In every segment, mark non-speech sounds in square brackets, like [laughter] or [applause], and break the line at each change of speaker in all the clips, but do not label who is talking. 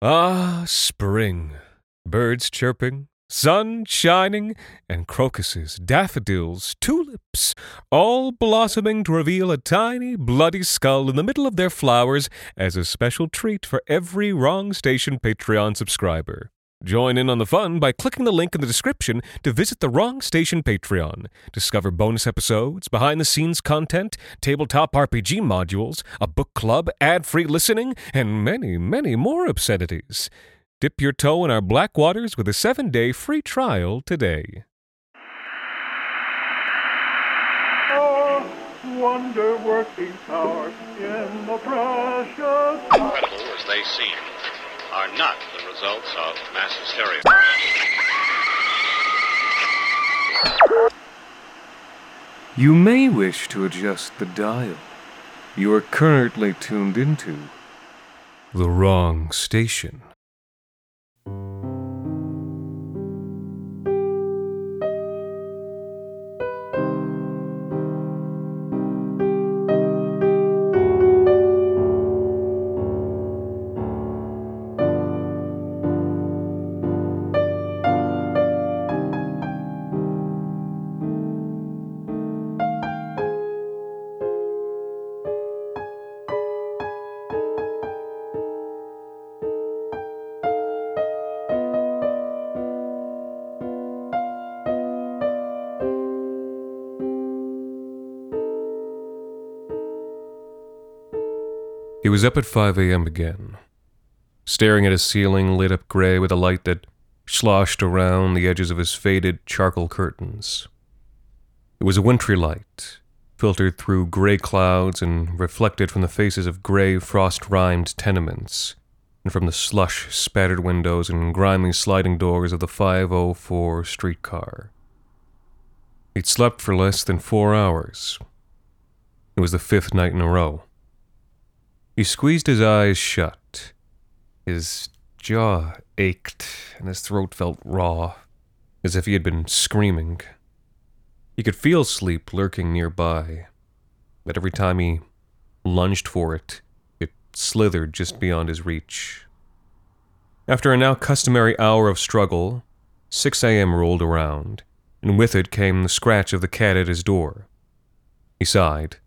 Ah, spring. Birds chirping, sun shining, and crocuses, daffodils, tulips, all blossoming to reveal a tiny, bloody skull in the middle of their flowers as a special treat for every Wrong Station Patreon subscriber. Join in on the fun by clicking the link in the description to visit the Wrong Station Patreon. Discover bonus episodes, behind the scenes content, tabletop RPG modules, a book club, ad free listening, and many, many more obscenities. Dip your toe in our black waters with a seven day free trial today.
Oh, wonder working power in the precious.
incredible as they seem, are not the results of mass hysteria.
You may wish to adjust the dial. You are currently tuned into the wrong station. Was up at 5 a.m. again, staring at a ceiling lit up gray with a light that sloshed around the edges of his faded charcoal curtains. It was a wintry light, filtered through gray clouds and reflected from the faces of gray, frost rimed tenements, and from the slush spattered windows and grimy sliding doors of the 504 streetcar. He'd slept for less than four hours. It was the fifth night in a row. He squeezed his eyes shut. His jaw ached and his throat felt raw, as if he had been screaming. He could feel sleep lurking nearby, but every time he lunged for it, it slithered just beyond his reach. After a now customary hour of struggle, 6 a.m. rolled around, and with it came the scratch of the cat at his door. He sighed,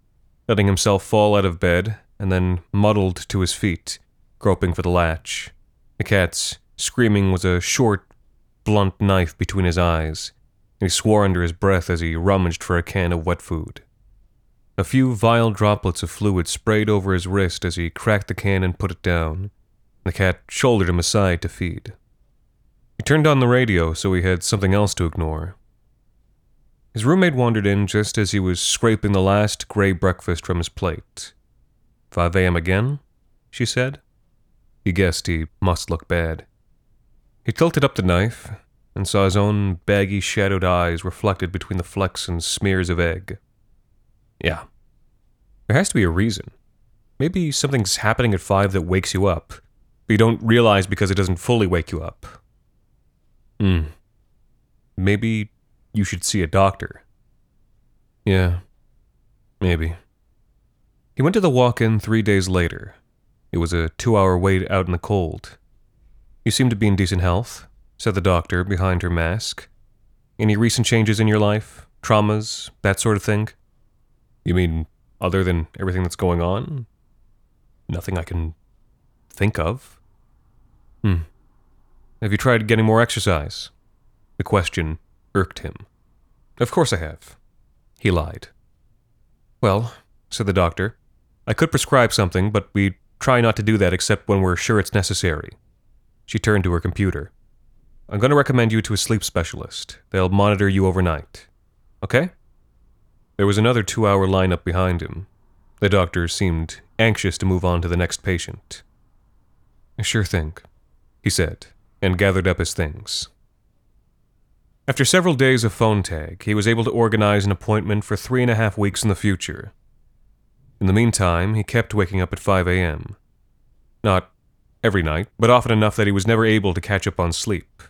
letting himself fall out of bed and then muddled to his feet, groping for the latch. The cat's screaming was a short, blunt knife between his eyes, and he swore under his breath as he rummaged for a can of wet food. A few vile droplets of fluid sprayed over his wrist as he cracked the can and put it down. The cat shouldered him aside to feed. He turned on the radio so he had something else to ignore. His roommate wandered in just as he was scraping the last gray breakfast from his plate. 5 a.m. again? she said. He guessed he must look bad. He tilted up the knife and saw his own baggy, shadowed eyes reflected between the flecks and smears of egg. Yeah. There has to be a reason. Maybe something's happening at 5 that wakes you up, but you don't realize because it doesn't fully wake you up. Hmm. Maybe you should see a doctor. Yeah. Maybe. He went to the walk in three days later. It was a two hour wait out in the cold. You seem to be in decent health, said the doctor behind her mask. Any recent changes in your life? Traumas? That sort of thing? You mean other than everything that's going on? Nothing I can think of. Hmm. Have you tried getting more exercise? The question irked him. Of course I have. He lied. Well, said the doctor, I could prescribe something, but we try not to do that except when we're sure it's necessary. She turned to her computer. I'm going to recommend you to a sleep specialist. They'll monitor you overnight. Okay? There was another two hour lineup behind him. The doctor seemed anxious to move on to the next patient. Sure thing, he said, and gathered up his things. After several days of phone tag, he was able to organize an appointment for three and a half weeks in the future. In the meantime, he kept waking up at 5 a.m. Not every night, but often enough that he was never able to catch up on sleep.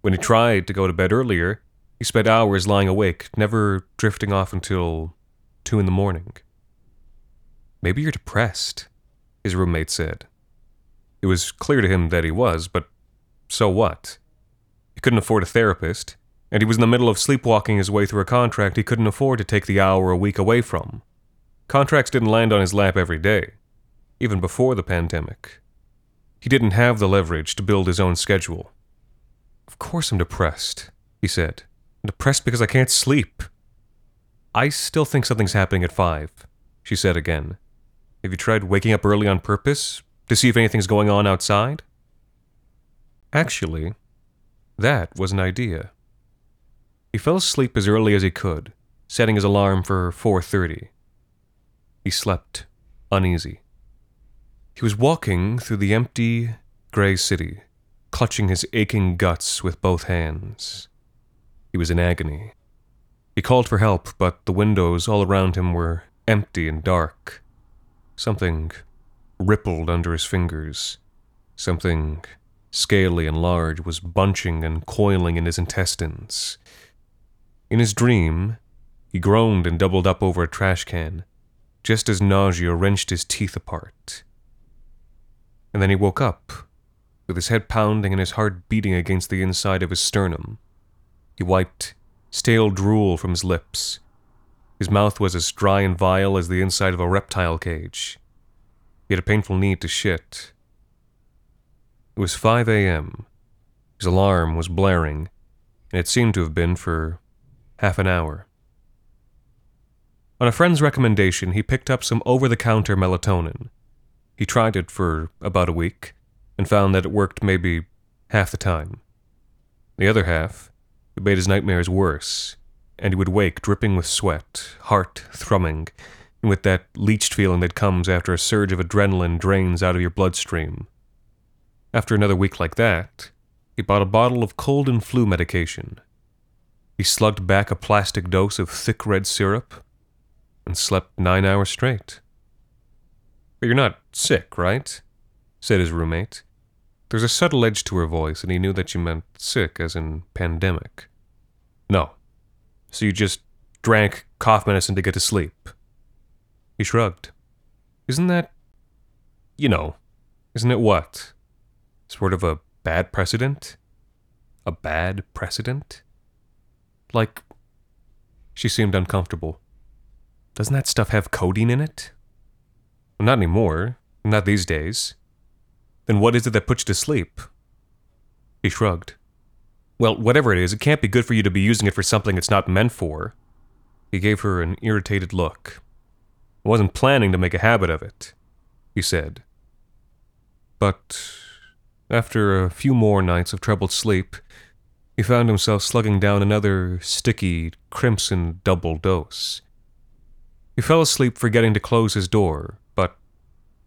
When he tried to go to bed earlier, he spent hours lying awake, never drifting off until 2 in the morning. Maybe you're depressed, his roommate said. It was clear to him that he was, but so what? He couldn't afford a therapist, and he was in the middle of sleepwalking his way through a contract he couldn't afford to take the hour a week away from. Contracts didn't land on his lap every day, even before the pandemic. He didn't have the leverage to build his own schedule. Of course I'm depressed, he said. I'm depressed because I can't sleep. I still think something's happening at five, she said again. Have you tried waking up early on purpose to see if anything's going on outside? Actually, that was an idea. He fell asleep as early as he could, setting his alarm for 4:30. He slept uneasy. He was walking through the empty, gray city, clutching his aching guts with both hands. He was in agony. He called for help, but the windows all around him were empty and dark. Something rippled under his fingers. Something scaly and large was bunching and coiling in his intestines. In his dream, he groaned and doubled up over a trash can, just as nausea wrenched his teeth apart. And then he woke up, with his head pounding and his heart beating against the inside of his sternum. He wiped stale drool from his lips. His mouth was as dry and vile as the inside of a reptile cage. He had a painful need to shit. It was 5 a.m. His alarm was blaring, and it seemed to have been for half an hour. On a friend's recommendation, he picked up some over the counter melatonin. He tried it for about a week and found that it worked maybe half the time. The other half, it made his nightmares worse, and he would wake dripping with sweat, heart thrumming, and with that leached feeling that comes after a surge of adrenaline drains out of your bloodstream. After another week like that, he bought a bottle of cold and flu medication. He slugged back a plastic dose of thick red syrup and slept nine hours straight. But you're not sick, right? said his roommate. There's a subtle edge to her voice, and he knew that she meant sick, as in pandemic. No. So you just drank cough medicine to get to sleep? He shrugged. Isn't that. You know, isn't it what? Sort of a bad precedent? A bad precedent? Like. She seemed uncomfortable. Doesn't that stuff have codeine in it? Not anymore. Not these days. Then what is it that puts you to sleep? He shrugged. Well, whatever it is, it can't be good for you to be using it for something it's not meant for. He gave her an irritated look. I wasn't planning to make a habit of it, he said. But after a few more nights of troubled sleep, he found himself slugging down another sticky, crimson double dose. He fell asleep forgetting to close his door, but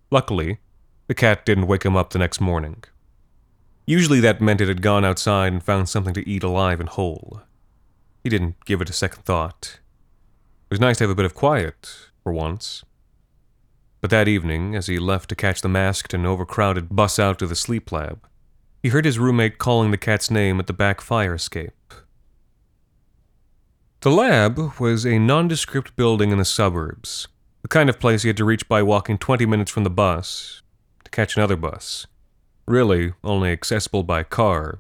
luckily, the cat didn't wake him up the next morning. Usually that meant it had gone outside and found something to eat alive and whole. He didn't give it a second thought. It was nice to have a bit of quiet, for once. But that evening, as he left to catch the masked and overcrowded bus out to the sleep lab, he heard his roommate calling the cat's name at the back fire escape. The lab was a nondescript building in the suburbs, the kind of place he had to reach by walking 20 minutes from the bus to catch another bus. Really, only accessible by car.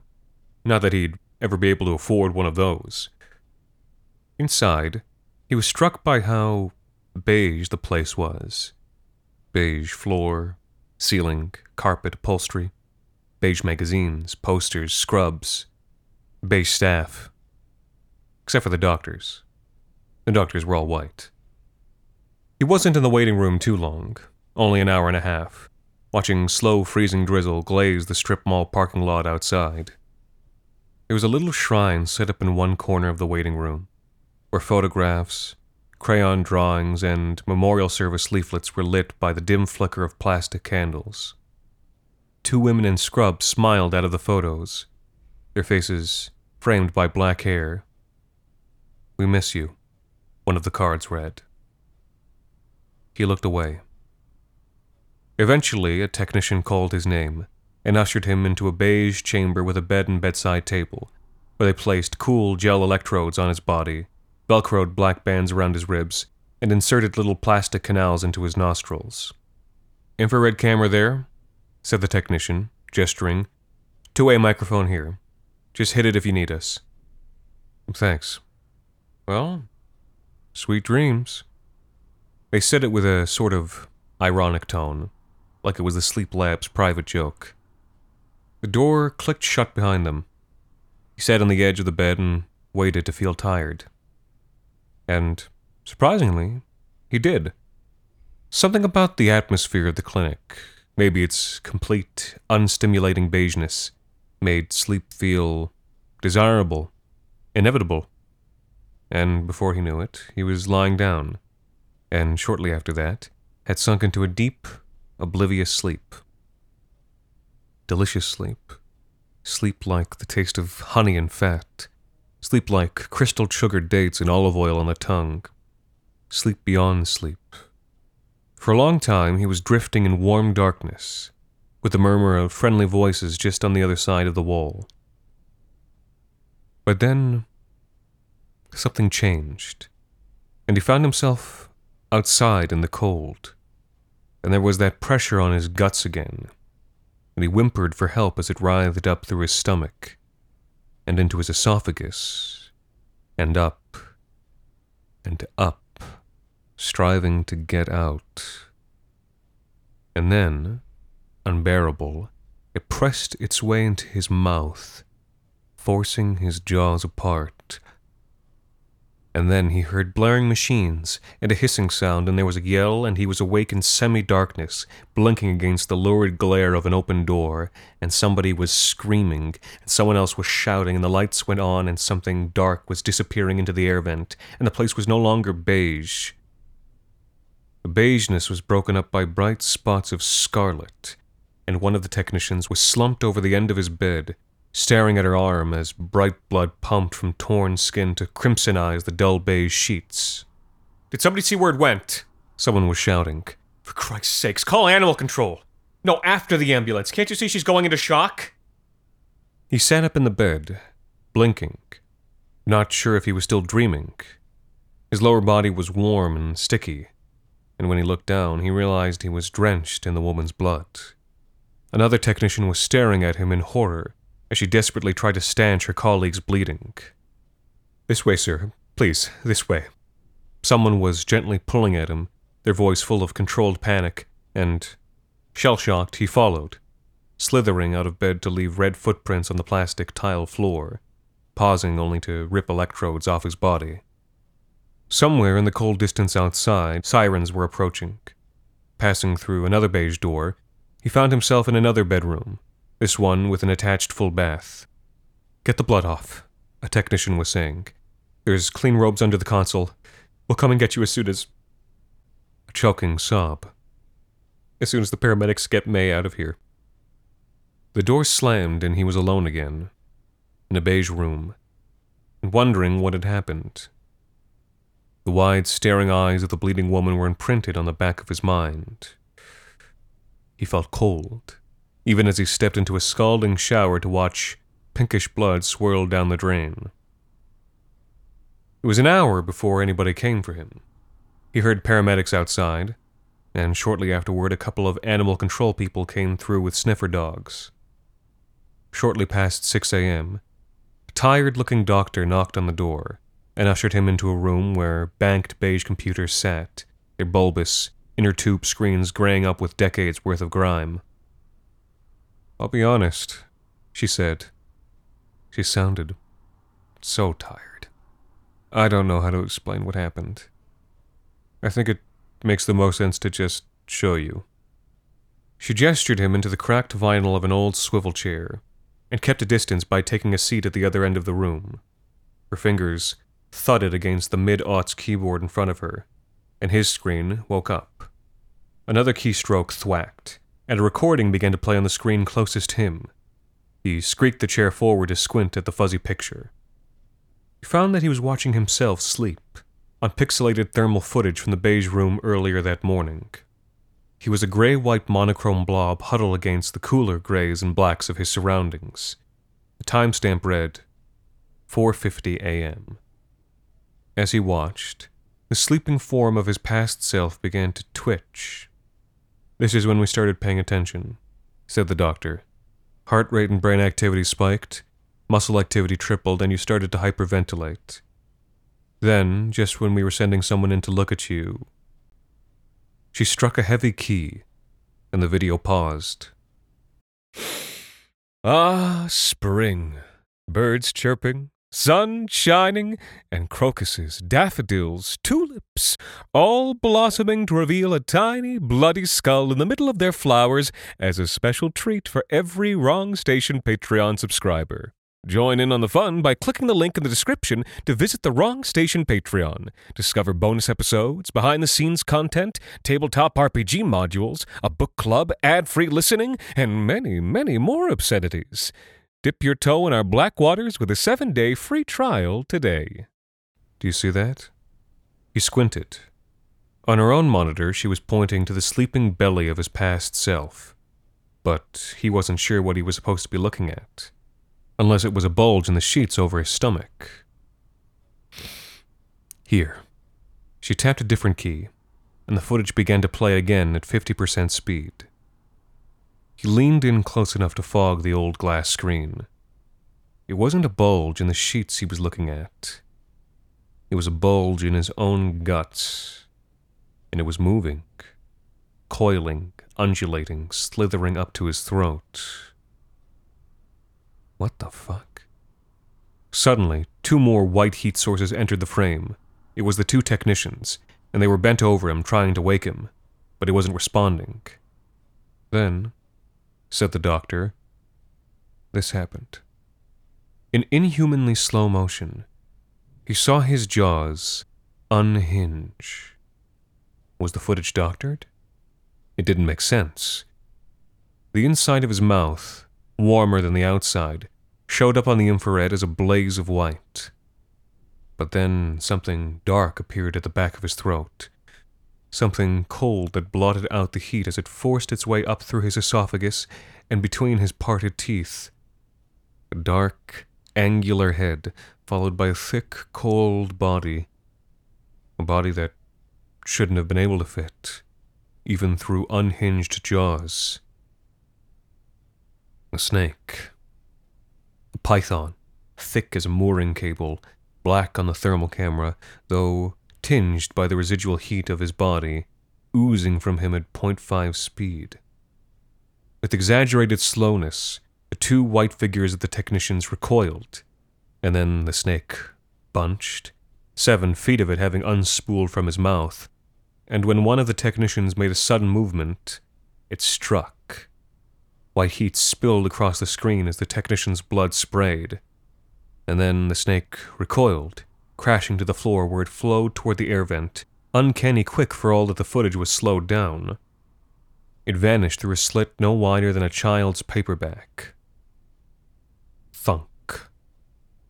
Not that he'd ever be able to afford one of those. Inside, he was struck by how beige the place was beige floor, ceiling, carpet, upholstery, beige magazines, posters, scrubs, beige staff. Except for the doctors. The doctors were all white. He wasn't in the waiting room too long, only an hour and a half, watching slow freezing drizzle glaze the strip mall parking lot outside. There was a little shrine set up in one corner of the waiting room, where photographs, crayon drawings, and memorial service leaflets were lit by the dim flicker of plastic candles. Two women in scrubs smiled out of the photos, their faces framed by black hair. We miss you, one of the cards read. He looked away. Eventually, a technician called his name and ushered him into a beige chamber with a bed and bedside table, where they placed cool gel electrodes on his body velcroed black bands around his ribs, and inserted little plastic canals into his nostrils. Infrared camera there? said the technician, gesturing. Two way microphone here. Just hit it if you need us. Thanks. Well, sweet dreams. They said it with a sort of ironic tone, like it was the Sleep Lab's private joke. The door clicked shut behind them. He sat on the edge of the bed and waited to feel tired. And, surprisingly, he did. Something about the atmosphere of the clinic, maybe its complete, unstimulating beigeness, made sleep feel desirable, inevitable. And before he knew it, he was lying down, and shortly after that, had sunk into a deep, oblivious sleep. Delicious sleep. Sleep like the taste of honey and fat. Sleep like crystal sugared dates and olive oil on the tongue. Sleep beyond sleep. For a long time, he was drifting in warm darkness, with the murmur of friendly voices just on the other side of the wall. But then, something changed, and he found himself outside in the cold, and there was that pressure on his guts again, and he whimpered for help as it writhed up through his stomach, and into his esophagus, and up, and up, striving to get out. And then, unbearable, it pressed its way into his mouth, forcing his jaws apart. And then he heard blaring machines and a hissing sound, and there was a yell, and he was awake in semi darkness, blinking against the lurid glare of an open door, and somebody was screaming, and someone else was shouting, and the lights went on, and something dark was disappearing into the air vent, and the place was no longer beige. The beigeness was broken up by bright spots of scarlet, and one of the technicians was slumped over the end of his bed, staring at her arm as bright blood pumped from torn skin to crimsonize the dull beige sheets. Did somebody see where it went? Someone was shouting. For Christ's sakes, call animal control! No, after the ambulance. Can't you see she's going into shock? He sat up in the bed, blinking, not sure if he was still dreaming. His lower body was warm and sticky, and when he looked down, he realized he was drenched in the woman's blood. Another technician was staring at him in horror as she desperately tried to stanch her colleague's bleeding. This way, sir. Please, this way. Someone was gently pulling at him, their voice full of controlled panic, and, shell shocked, he followed, slithering out of bed to leave red footprints on the plastic tile floor, pausing only to rip electrodes off his body. Somewhere in the cold distance outside, sirens were approaching. Passing through another beige door, he found himself in another bedroom, this one with an attached full bath. Get the blood off, a technician was saying. There's clean robes under the console. We'll come and get you as soon as. A choking sob. As soon as the paramedics get May out of here. The door slammed and he was alone again, in a beige room, wondering what had happened. The wide, staring eyes of the bleeding woman were imprinted on the back of his mind. He felt cold, even as he stepped into a scalding shower to watch pinkish blood swirl down the drain. It was an hour before anybody came for him. He heard paramedics outside, and shortly afterward, a couple of animal control people came through with sniffer dogs. Shortly past 6 a.m., a tired looking doctor knocked on the door and ushered him into a room where banked beige computers sat, their bulbous, inner tube screens graying up with decades worth of grime. I'll be honest, she said. She sounded so tired. I don't know how to explain what happened. I think it makes the most sense to just show you. She gestured him into the cracked vinyl of an old swivel chair, and kept a distance by taking a seat at the other end of the room. Her fingers thudded against the mid aughts keyboard in front of her, and his screen woke up. Another keystroke thwacked, and a recording began to play on the screen closest him. He squeaked the chair forward to squint at the fuzzy picture. He found that he was watching himself sleep on pixelated thermal footage from the beige room earlier that morning. He was a gray white monochrome blob huddled against the cooler grays and blacks of his surroundings. The timestamp read 4:50 a.m. As he watched, the sleeping form of his past self began to twitch. This is when we started paying attention. said the doctor. Heart rate and brain activity spiked, muscle activity tripled, and you started to hyperventilate. Then, just when we were sending someone in to look at you, she struck a heavy key, and the video paused. Ah, spring. Birds chirping, sun shining, and crocuses, daffodils, tulips, all blossoming to reveal a tiny, bloody skull in the middle of their flowers as a special treat for every Wrong Station Patreon subscriber. Join in on the fun by clicking the link in the description to visit the Wrong Station Patreon. Discover bonus episodes, behind the scenes content, tabletop RPG modules, a book club, ad free listening, and many, many more obscenities. Dip your toe in our black waters with a seven day free trial today. Do you see that? He squinted. On her own monitor, she was pointing to the sleeping belly of his past self. But he wasn't sure what he was supposed to be looking at unless it was a bulge in the sheets over his stomach. Here. She tapped a different key, and the footage began to play again at 50% speed. He leaned in close enough to fog the old glass screen. It wasn't a bulge in the sheets he was looking at. It was a bulge in his own guts, and it was moving, coiling, undulating, slithering up to his throat. What the fuck? Suddenly, two more white heat sources entered the frame. It was the two technicians, and they were bent over him trying to wake him, but he wasn't responding. Then, said the doctor, this happened. In inhumanly slow motion, he saw his jaws unhinge. Was the footage doctored? It didn't make sense. The inside of his mouth warmer than the outside, showed up on the infrared as a blaze of white. But then something dark appeared at the back of his throat. Something cold that blotted out the heat as it forced its way up through his esophagus and between his parted teeth. A dark, angular head, followed by a thick, cold body. A body that shouldn't have been able to fit, even through unhinged jaws. A snake. A python, thick as a mooring cable, black on the thermal camera, though tinged by the residual heat of his body, oozing from him at 0.5 speed. With exaggerated slowness, the two white figures of the technicians recoiled, and then the snake bunched, seven feet of it having unspooled from his mouth, and when one of the technicians made a sudden movement, it struck White heat spilled across the screen as the technician's blood sprayed. And then the snake recoiled, crashing to the floor where it flowed toward the air vent, uncanny quick for all that the footage was slowed down. It vanished through a slit no wider than a child's paperback. Thunk.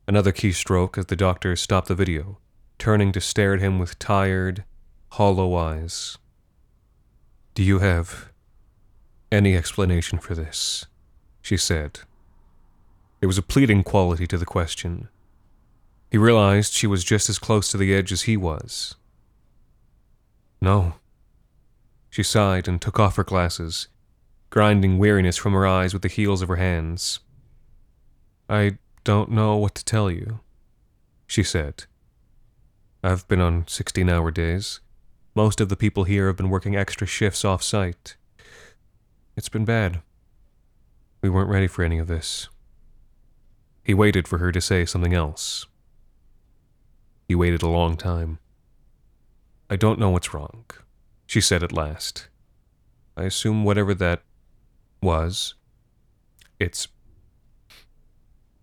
Another keystroke as the doctor stopped the video, turning to stare at him with tired, hollow eyes. Do you have any explanation for this, she said. There was a pleading quality to the question. He realized she was just as close to the edge as he was. No. She sighed and took off her glasses, grinding weariness from her eyes with the heels of her hands. I don't know what to tell you, she said. I've been on 16 hour days. Most of the people here have been working extra shifts off site. It's been bad. We weren't ready for any of this. He waited for her to say something else. He waited a long time. I don't know what's wrong, she said at last. I assume whatever that was, it's.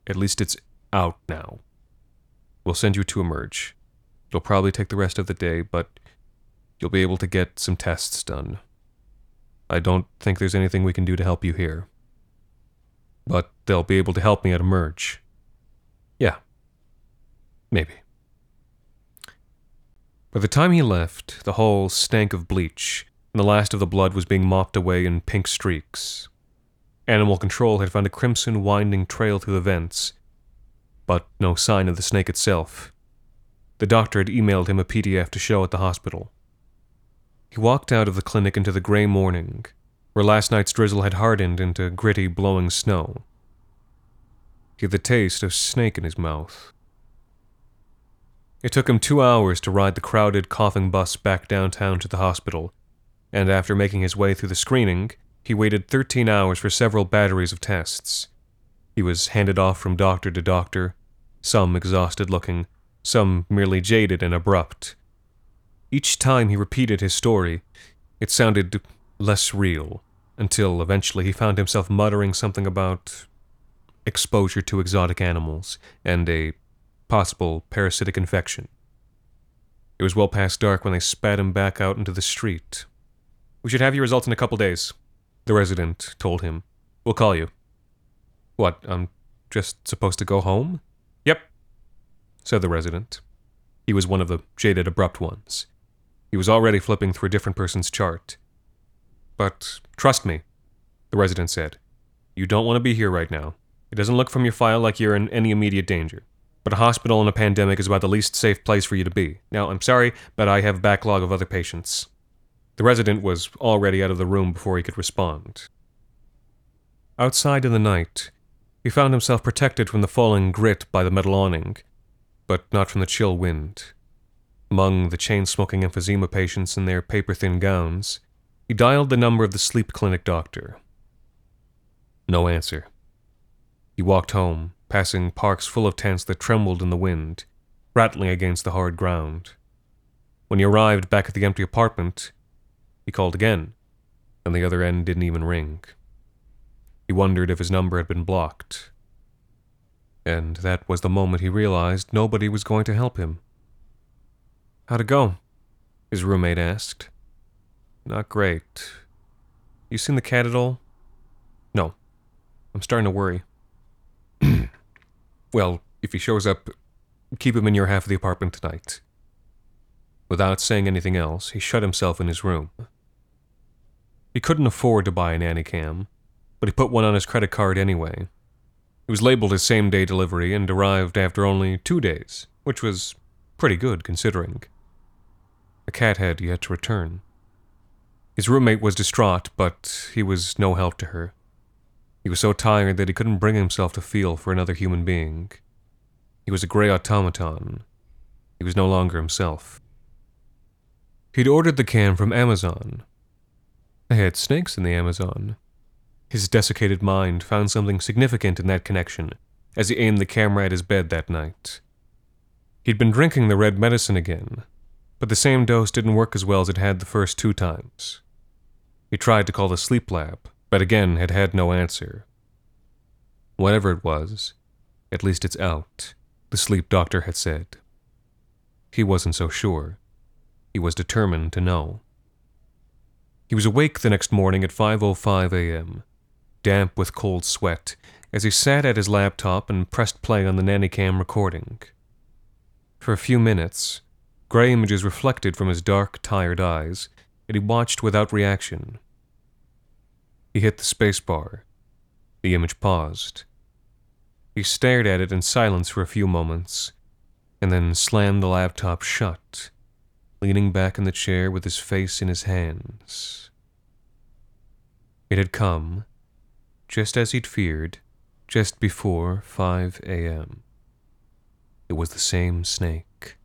At least it's out now. We'll send you to emerge. It'll probably take the rest of the day, but you'll be able to get some tests done. I don't think there's anything we can do to help you here. But they'll be able to help me at Emerge. Yeah. Maybe. By the time he left, the hall stank of bleach, and the last of the blood was being mopped away in pink streaks. Animal Control had found a crimson winding trail through the vents, but no sign of the snake itself. The doctor had emailed him a PDF to show at the hospital. He walked out of the clinic into the gray morning, where last night's drizzle had hardened into gritty, blowing snow. He had the taste of snake in his mouth. It took him two hours to ride the crowded, coughing bus back downtown to the hospital, and after making his way through the screening, he waited 13 hours for several batteries of tests. He was handed off from doctor to doctor, some exhausted looking, some merely jaded and abrupt. Each time he repeated his story, it sounded less real, until eventually he found himself muttering something about exposure to exotic animals and a possible parasitic infection. It was well past dark when they spat him back out into the street. We should have your results in a couple days, the resident told him. We'll call you. What, I'm just supposed to go home? Yep, said the resident. He was one of the jaded, abrupt ones. He was already flipping through a different person's chart. But trust me, the resident said. You don't want to be here right now. It doesn't look from your file like you're in any immediate danger. But a hospital in a pandemic is about the least safe place for you to be. Now, I'm sorry, but I have a backlog of other patients. The resident was already out of the room before he could respond. Outside in the night, he found himself protected from the falling grit by the metal awning, but not from the chill wind. Among the chain smoking emphysema patients in their paper thin gowns, he dialed the number of the sleep clinic doctor. No answer. He walked home, passing parks full of tents that trembled in the wind, rattling against the hard ground. When he arrived back at the empty apartment, he called again, and the other end didn't even ring. He wondered if his number had been blocked. And that was the moment he realized nobody was going to help him. How'd it go? His roommate asked. Not great. You seen the cat at all? No. I'm starting to worry. [clears throat] well, if he shows up, keep him in your half of the apartment tonight. Without saying anything else, he shut himself in his room. He couldn't afford to buy an Anticam, but he put one on his credit card anyway. It was labeled as same day delivery and arrived after only two days, which was pretty good considering. The cat had yet to return. His roommate was distraught, but he was no help to her. He was so tired that he couldn't bring himself to feel for another human being. He was a gray automaton. He was no longer himself. He'd ordered the can from Amazon, they had snakes in the Amazon. His desiccated mind found something significant in that connection as he aimed the camera at his bed that night. He'd been drinking the red medicine again, but the same dose didn't work as well as it had the first two times. He tried to call the sleep lab, but again had had no answer. Whatever it was, at least it's out, the sleep doctor had said. He wasn't so sure. He was determined to know. He was awake the next morning at 5:05 a.m., damp with cold sweat, as he sat at his laptop and pressed play on the Nannycam recording. For a few minutes, gray images reflected from his dark, tired eyes, and he watched without reaction. He hit the spacebar. The image paused. He stared at it in silence for a few moments, and then slammed the laptop shut leaning back in the chair with his face in his hands. It had come, just as he'd feared, just before 5 a.m. It was the same snake.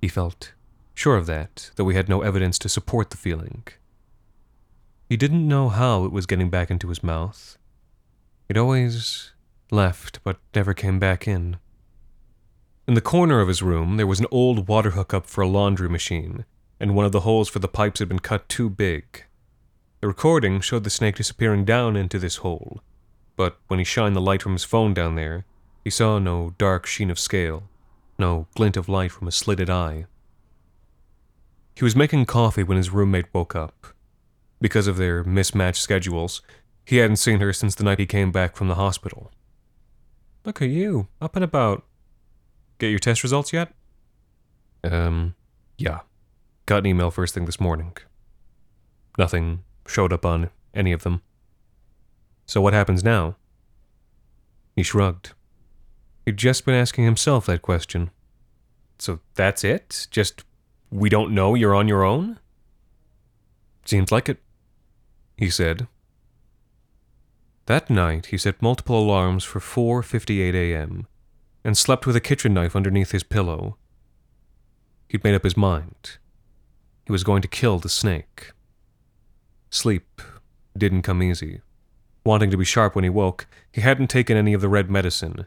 He felt sure of that, though he had no evidence to support the feeling. He didn't know how it was getting back into his mouth. It always left, but never came back in. In the corner of his room, there was an old water hookup for a laundry machine, and one of the holes for the pipes had been cut too big. The recording showed the snake disappearing down into this hole, but when he shined the light from his phone down there, he saw no dark sheen of scale, no glint of light from a slitted eye. He was making coffee when his roommate woke up. Because of their mismatched schedules, he hadn't seen her since the night he came back from the hospital. Look at you, up and about, Get your test results yet? Um, yeah. Got an email first thing this morning. Nothing showed up on any of them. So what happens now? He shrugged. He'd just been asking himself that question. So that's it? Just we don't know you're on your own? Seems like it. He said. That night, he set multiple alarms for 4:58 a.m. and slept with a kitchen knife underneath his pillow. He'd made up his mind. He was going to kill the snake. Sleep didn't come easy. Wanting to be sharp when he woke, he hadn't taken any of the red medicine,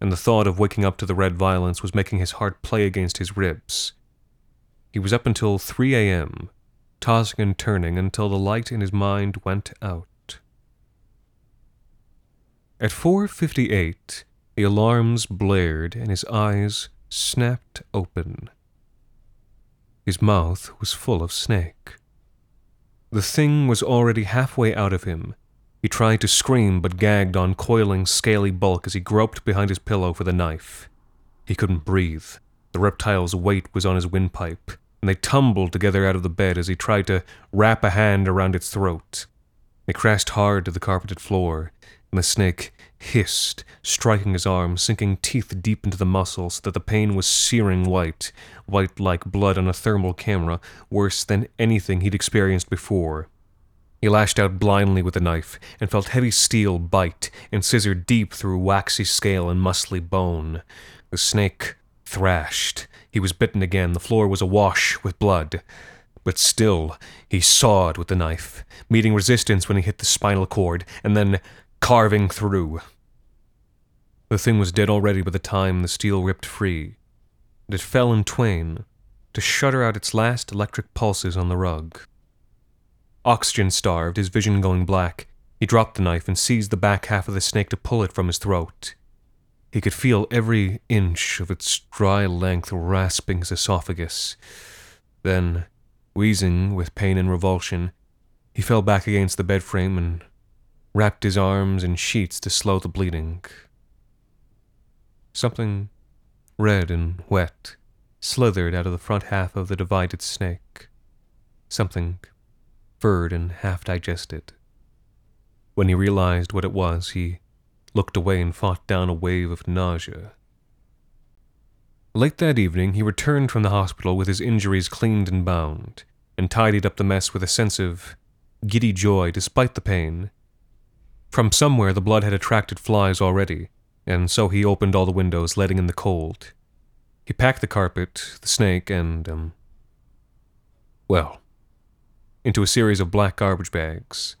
and the thought of waking up to the red violence was making his heart play against his ribs. He was up until 3 a.m., tossing and turning until the light in his mind went out. At 4:58, the alarms blared and his eyes snapped open. His mouth was full of snake. The thing was already halfway out of him. He tried to scream but gagged on coiling scaly bulk as he groped behind his pillow for the knife. He couldn't breathe. The reptile's weight was on his windpipe, and they tumbled together out of the bed as he tried to wrap a hand around its throat. They crashed hard to the carpeted floor, and the snake hissed, striking his arm, sinking teeth deep into the muscles so that the pain was searing white, white like blood on a thermal camera, worse than anything he'd experienced before. He lashed out blindly with the knife and felt heavy steel bite and scissor deep through waxy scale and muscly bone. The snake thrashed. He was bitten again. The floor was awash with blood. But still, he sawed with the knife, meeting resistance when he hit the spinal cord, and then carving through. The thing was dead already by the time the steel ripped free, and it fell in twain to shudder out its last electric pulses on the rug. Oxygen starved, his vision going black, he dropped the knife and seized the back half of the snake to pull it from his throat. He could feel every inch of its dry length rasping his esophagus. Then, wheezing with pain and revulsion, he fell back against the bed frame and wrapped his arms in sheets to slow the bleeding. Something red and wet slithered out of the front half of the divided snake. Something furred and half digested. When he realized what it was, he looked away and fought down a wave of nausea. Late that evening, he returned from the hospital with his injuries cleaned and bound, and tidied up the mess with a sense of giddy joy despite the pain from somewhere, the blood had attracted flies already, and so he opened all the windows, letting in the cold. He packed the carpet, the snake, and, um, well, into a series of black garbage bags.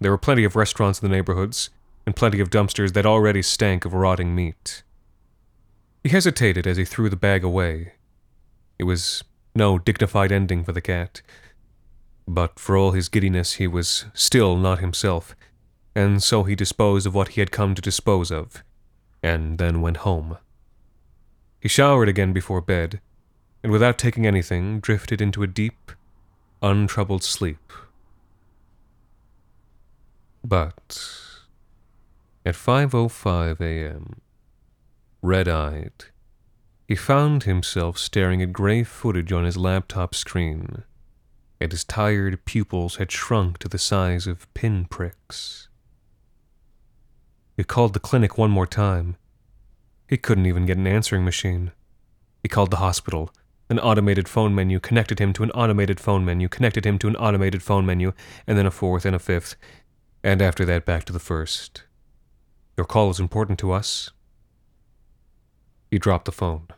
There were plenty of restaurants in the neighborhoods, and plenty of dumpsters that already stank of rotting meat. He hesitated as he threw the bag away. It was no dignified ending for the cat, but for all his giddiness, he was still not himself and so he disposed of what he had come to dispose of, and then went home. He showered again before bed, and without taking anything, drifted into a deep, untroubled sleep. But at 5:05 a.m., red-eyed, he found himself staring at gray footage on his laptop screen, and his tired pupils had shrunk to the size of pinpricks. He called the clinic one more time. He couldn't even get an answering machine. He called the hospital. An automated phone menu connected him to an automated phone menu, connected him to an automated phone menu, and then a fourth and a fifth, and after that back to the first. Your call is important to us. He dropped the phone.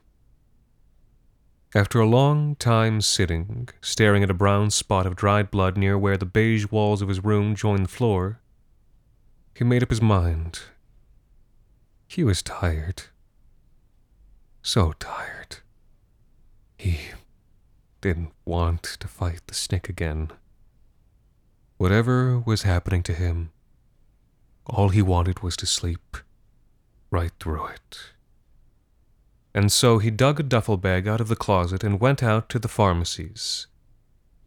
After a long time sitting, staring at a brown spot of dried blood near where the beige walls of his room joined the floor, he made up his mind. He was tired. So tired. He didn't want to fight the snake again. Whatever was happening to him, all he wanted was to sleep right through it. And so he dug a duffel bag out of the closet and went out to the pharmacies.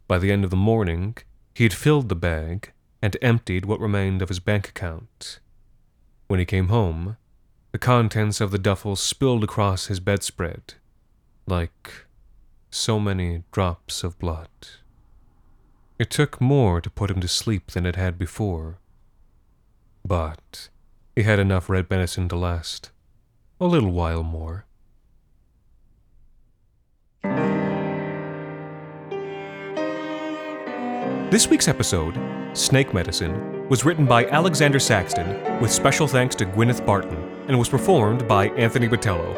By the end of the morning, he had filled the bag and emptied what remained of his bank account. When he came home, the contents of the duffel spilled across his bedspread, like so many drops of blood. It took more to put him to sleep than it had before, but he had enough red medicine to last a little while more. This week's episode, Snake Medicine, was written by Alexander Saxton with special thanks to Gwyneth Barton and was performed by Anthony Botello.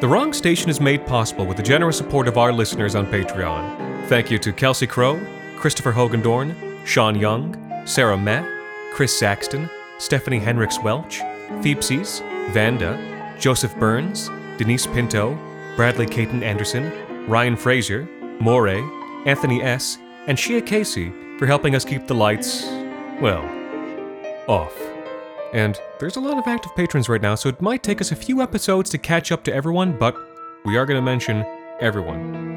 The Wrong Station is made possible with the generous support of our listeners on Patreon. Thank you to Kelsey Crow, Christopher Hogendorn, Sean Young, Sarah Matt, Chris Saxton, Stephanie Henricks Welch, Phoepses, Vanda, Joseph Burns, Denise Pinto, Bradley Caton Anderson, Ryan Fraser, Moray, Anthony S., and Shia Casey for helping us keep the lights, well, off. And there's a lot of active patrons right now, so it might take us a few episodes to catch up to everyone, but we are going to mention everyone.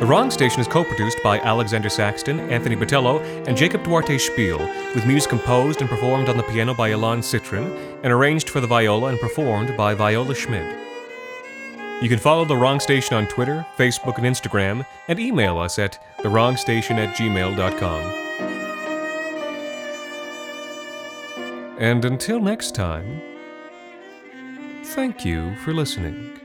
The Wrong Station is co produced by Alexander Saxton, Anthony Botello, and Jacob Duarte Spiel, with music composed and performed on the piano by Ilan Citrin, and arranged for the viola and performed by Viola Schmid. You can follow The Wrong Station on Twitter, Facebook, and Instagram, and email us at thewrongstation at gmail.com. And until next time, thank you for listening.